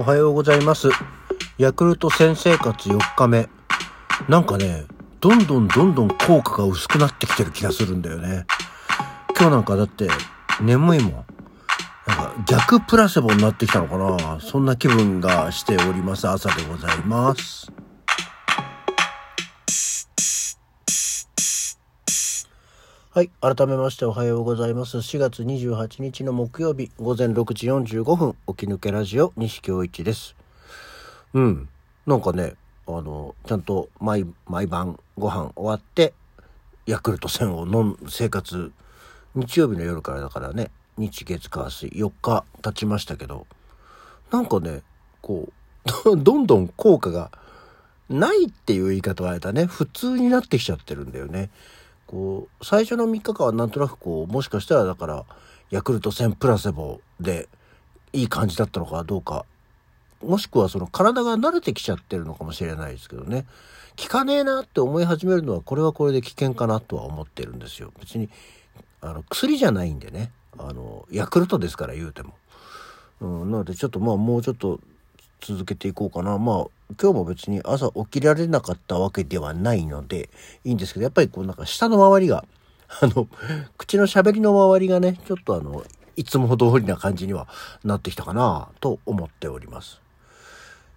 おはようございます。ヤクルト先生活4日目。なんかね、どんどんどんどん効果が薄くなってきてる気がするんだよね。今日なんかだって眠いもん。なんか逆プラセボになってきたのかなそんな気分がしております朝でございます。はい。改めましておはようございます。4月28日の木曜日午前6時45分、起き抜けラジオ西京一です。うん。なんかね、あの、ちゃんと毎、毎晩ご飯終わって、ヤクルト1000を飲む生活、日曜日の夜からだからね、日月火水4日経ちましたけど、なんかね、こう、どんどん効果がないっていう言い方はあれだね、普通になってきちゃってるんだよね。こう、最初の3日間はなんとなくこう、もしかしたらだから、ヤクルト1000プラセボでいい感じだったのかどうか、もしくはその体が慣れてきちゃってるのかもしれないですけどね。効かねえなって思い始めるのは、これはこれで危険かなとは思ってるんですよ。別に、あの、薬じゃないんでね。あの、ヤクルトですから言うても。うん、なのでちょっとまあもうちょっと続けていこうかな。まあ今日も別に朝起きられなかったわけではないのでいいんですけど、やっぱりこうなんか舌の周りが、あの、口の喋りの周りがね、ちょっとあの、いつも通りな感じにはなってきたかなと思っております。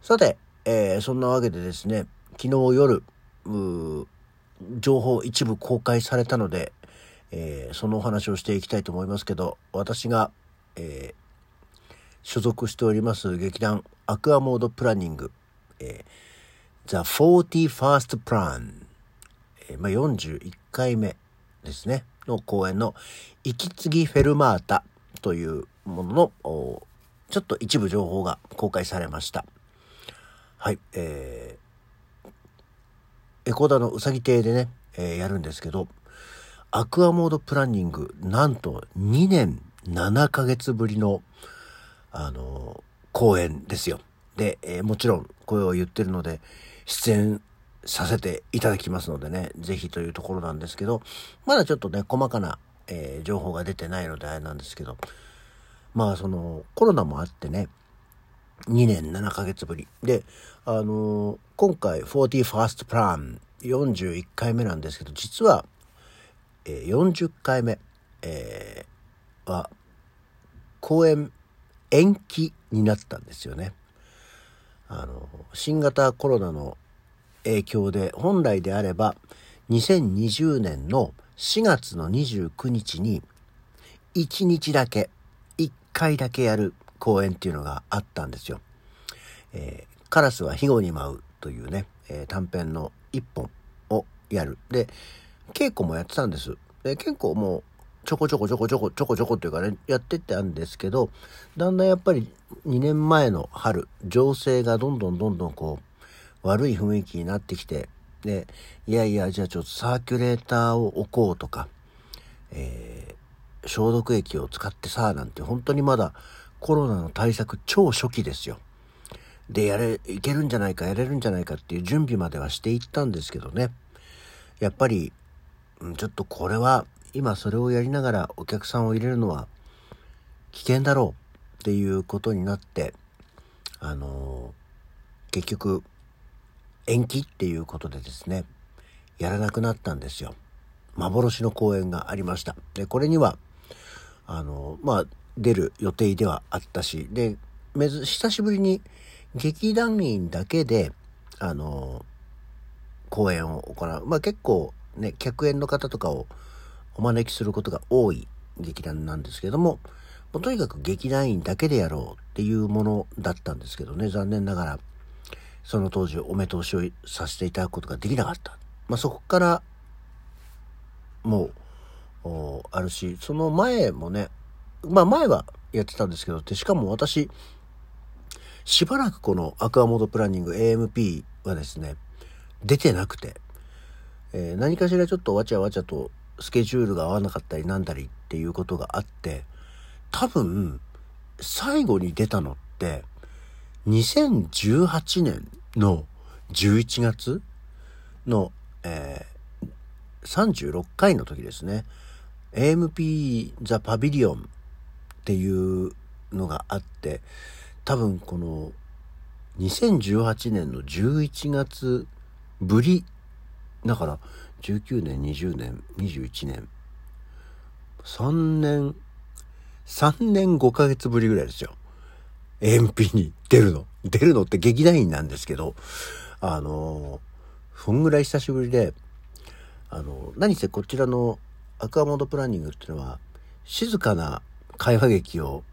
さて、えーそんなわけでですね、昨日夜、う情報一部公開されたので、えーそのお話をしていきたいと思いますけど、私が、えー所属しております劇団アクアモードプランニング、えー、The 41st Plan、えーまあ、41回目ですね、の公演の息継ぎフェルマータというものの、ちょっと一部情報が公開されました。はい、えー、エコダのうさぎ亭でね、えーやるんですけど、アクアモードプランニング、なんと2年7ヶ月ぶりの、あの、公演ですよ。で、えーもちろん声を言ってるので、出演させていただきますのでね、ぜひというところなんですけど、まだちょっとね、細かな、えー情報が出てないのであれなんですけど、まあその、コロナもあってね、2年7ヶ月ぶり。で、あのー今回 41st Plan 41回目なんですけど、実は、えー40回目、えーは、公演延期になったんですよね。あの、新型コロナの影響で本来であれば2020年の4月の29日に1日だけ1回だけやる公演っていうのがあったんですよ。えーカラスは庇護に舞うというね、えー短編の1本をやる。で、稽古もやってたんです。で、結構もうちょこちょこちょこちょこちょこちょこっていうかね、やってってあるんですけど、だんだんやっぱり2年前の春、情勢がどんどんどんどんこう、悪い雰囲気になってきて、で、いやいや、じゃあちょっとサーキュレーターを置こうとか、えー消毒液を使ってさ、なんて本当にまだコロナの対策超初期ですよ。で、やれ、いけるんじゃないか、やれるんじゃないかっていう準備まではしていったんですけどね。やっぱり、ちょっとこれは、今それをやりながらお客さんを入れるのは危険だろうっていうことになって、あのー結局、延期っていうことでですね、やらなくなったんですよ。幻の公演がありました。で、これには、あの、まあ、出る予定ではあったし、で、めず、久しぶりに劇団員だけで、あの、公演を行う。まあ結構ね、客演の方とかをお招きすることが多い劇団なんですけども、もとにかく劇団員だけでやろうっていうものだったんですけどね、残念ながら、その当時お目通しをさせていただくことができなかった。まあそこから、もう、あるし、その前もね、まあ前はやってたんですけど、でしかも私、しばらくこのアクアモードプランニング AMP はですね、出てなくて、えー何かしらちょっとわちゃわちゃとスケジュールが合わなかったりなんだりっていうことがあって、多分、最後に出たのって、2018年の11月の、えー36回の時ですね。AMP The Pavilion っていうのがあって、多分この2018年の11月ぶりだから19年20年21年。3年3年5ヶ月ぶりぐらいですよ。延期に出るの。出るのって劇団員なんですけどあのそんぐらい久しぶりであの何せこちらのアクアモードプランニングっていうのは静かな会話劇を、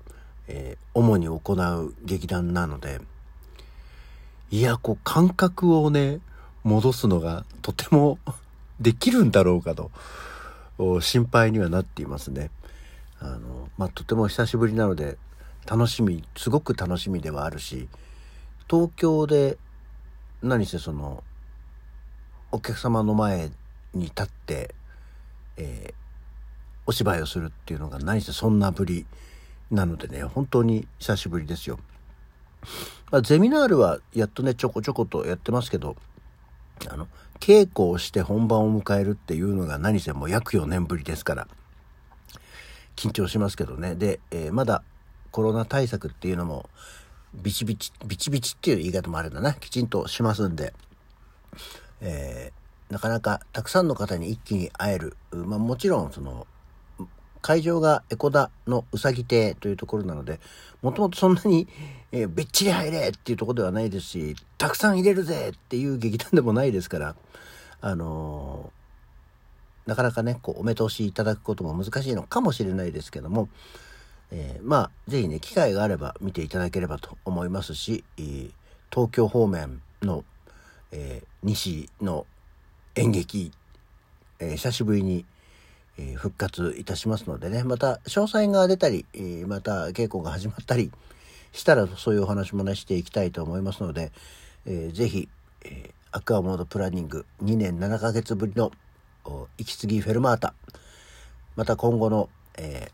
えー、主に行う劇団なのでいやこう感覚をね戻すのがとてもできるんだろうかと心配にはなっていますね。あのまあ、とても久しぶりなので楽しみすごく楽しみではあるし東京で何せそのお客様の前に立って、えー、お芝居をするっていうのが何せそんなぶりなのでね本当に久しぶりですよ。まあ、ゼミナールはやっとねちょこちょことやってますけどあの稽古をして本番を迎えるっていうのが何せもう約4年ぶりですから。緊張しますけどね。で、えー、まだコロナ対策っていうのもビチビチビチビチっていう言い方もあるんだな。きちんとしますんで、えー、なかなかたくさんの方に一気に会える、まあ、もちろんその会場が江古田のうさぎ亭というところなので、もともとそんなに、えー、べっちり入れっていうところではないですし、たくさん入れるぜっていう劇団でもないですから、あのー、なかなかね、こう、お目通しいただくことも難しいのかもしれないですけども、えー、まあ、ぜひね、機会があれば見ていただければと思いますし、東京方面の、え西の演劇、え久しぶりに、復活いたしますのでね、また詳細が出たり、また稽古が始まったりしたらそういうお話もねしていきたいと思いますので、えー、ぜひ、え、アクアモードプランニング2年7ヶ月ぶりの息継ぎフェルマータ、また今後の、え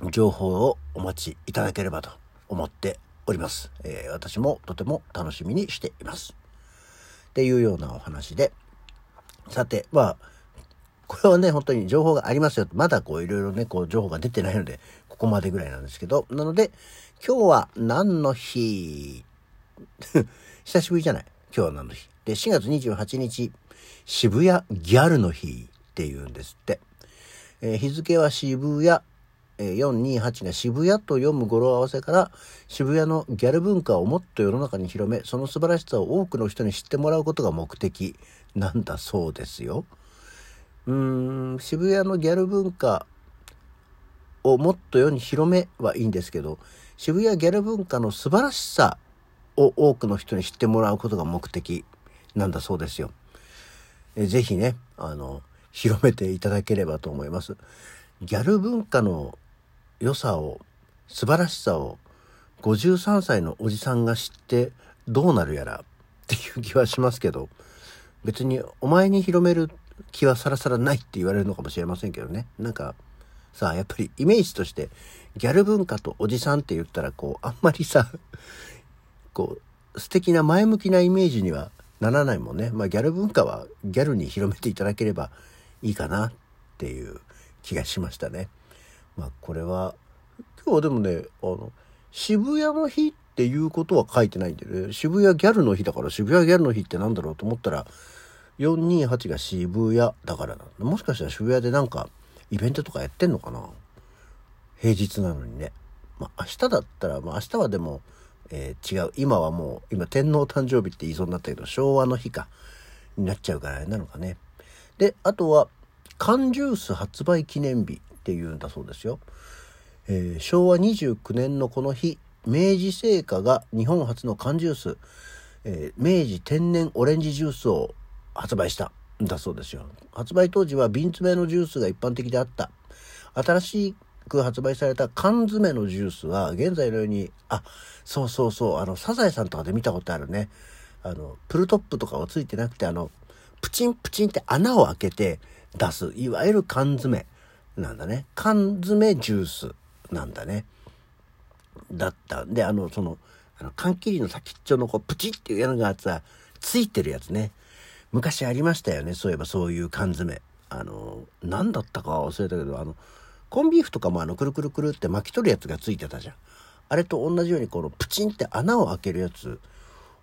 ー、情報をお待ちいただければと思っております。えー、私もとても楽しみにしています。っていうようなお話で、さて、まあ、これはね、本当に情報がありますよ。まだこういろいろね、こう情報が出てないので、ここまでぐらいなんですけど、なので、今日は何の日？久しぶりじゃない？今日は何の日？で、4月28日、渋谷ギャルの日っていうんですって。えー、日付は渋谷、え、428が渋谷と読む語呂合わせから渋谷のギャル文化をもっと世の中に広めその素晴らしさを多くの人に知ってもらうことが目的なんだそうですよ。うん、渋谷のギャル文化をもっと世に広めはいいんですけど、渋谷ギャル文化の素晴らしさを多くの人に知ってもらうことが目的なんだそうですよ。えぜひね、あの、広めていただければと思います。ギャル文化の良さを、素晴らしさを、53歳のおじさんが知ってどうなるやらっていう気はしますけど、別にお前に広める気はさらさらないって言われるのかもしれませんけどね。なんか、さあ、やっぱりイメージとして、ギャル文化とおじさんって言ったら、こう、あんまりさ、こう、素敵な前向きなイメージにはならないもんね。まあ、ギャル文化はギャルに広めていただければいいかなっていう気がしましたね。まあ、これは、今日はでもね、あの、渋谷の日っていうことは書いてないんでね、渋谷ギャルの日だから渋谷ギャルの日ってなんだろうと思ったら、428が渋谷だからなもしかしたら渋谷でなんかイベントとかやってんのかな？平日なのにね。まあ明日だったら、まあ明日はでも、えー、違う。今はもう、今天皇誕生日って言いそうになったけど、昭和の日か、になっちゃうからなのかね。で、あとは、缶ジュース発売記念日っていうんだそうですよ。えー、昭和29年のこの日、明治製菓が日本初の缶ジュース、えー、明治天然オレンジジュースを発売したんだそうですよ。発売当時は瓶詰めのジュースが一般的であった。新しく発売された缶詰のジュースは現在のように、あ、そうそうそう、あの、サザエさんとかで見たことあるね。あの、プルトップとかはついてなくて、あの、プチンプチンって穴を開けて出す、いわゆる缶詰なんだね。缶詰ジュースなんだね。だったん。で、あの、その、あの缶切りの先っちょのこう、プチっていうやのがさ、ついてるやつね。昔ありましたよね。そういえばそういう缶詰。あの、何だったか忘れたけど、あの、コンビーフとかもあの、くるくるくるって巻き取るやつがついてたじゃん。あれと同じようにこのプチンって穴を開けるやつ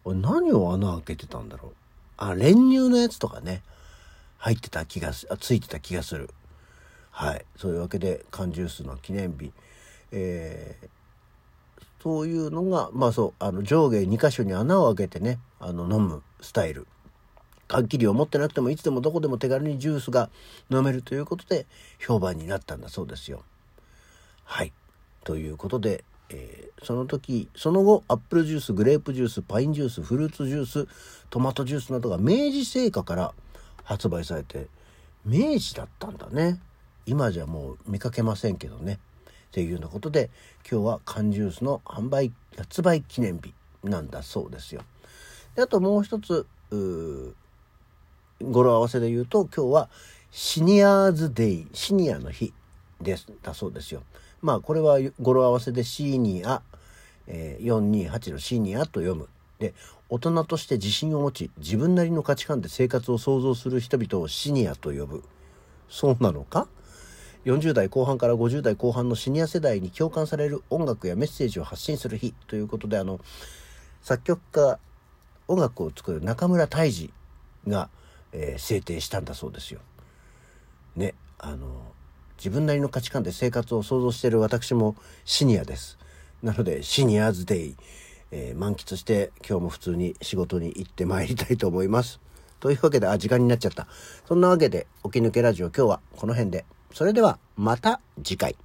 何を穴開けてたんだろう。あ、練乳のやつとかね、入ってた気がす、あ、ついてた気がする。はい。そういうわけで、缶ジュースの記念日。えー、そういうのが、まあそう、あの、上下2箇所に穴を開けてね、あの、飲むスタイル。缶切りを持ってなくてもいつでもどこでも手軽にジュースが飲めるということで評判になったんだそうですよ。はい。ということで、えー、その時、その後、アップルジュース、グレープジュース、パインジュース、フルーツジュース、トマトジュースなどが明治製菓から発売されて、明治だったんだね。今じゃもう見かけませんけどね。っていうようなことで、今日は缶ジュースの販売、発売記念日なんだそうですよ。であともう一つ、語呂合わせで言うと、今日はシニアーズデイ、シニアの日です、だそうですよ。まあこれは語呂合わせでシニア、えー、428のシニアと読む。で、大人として自信を持ち、自分なりの価値観で生活を創造する人々をシニアと呼ぶ。そうなのか？40代後半から50代後半のシニア世代に共感される音楽やメッセージを発信する日ということであの作曲家音楽を作る中村泰治が、えー、制定したんだそうですよ。ねあの自分なりの価値観で生活を想像している私もシニアです。なのでシニアーズデイ、えー、満喫して今日も普通に仕事に行ってまいりたいと思います。というわけで、あ、時間になっちゃった。そんなわけで、起き抜けラジオ今日はこの辺で。それではまた次回。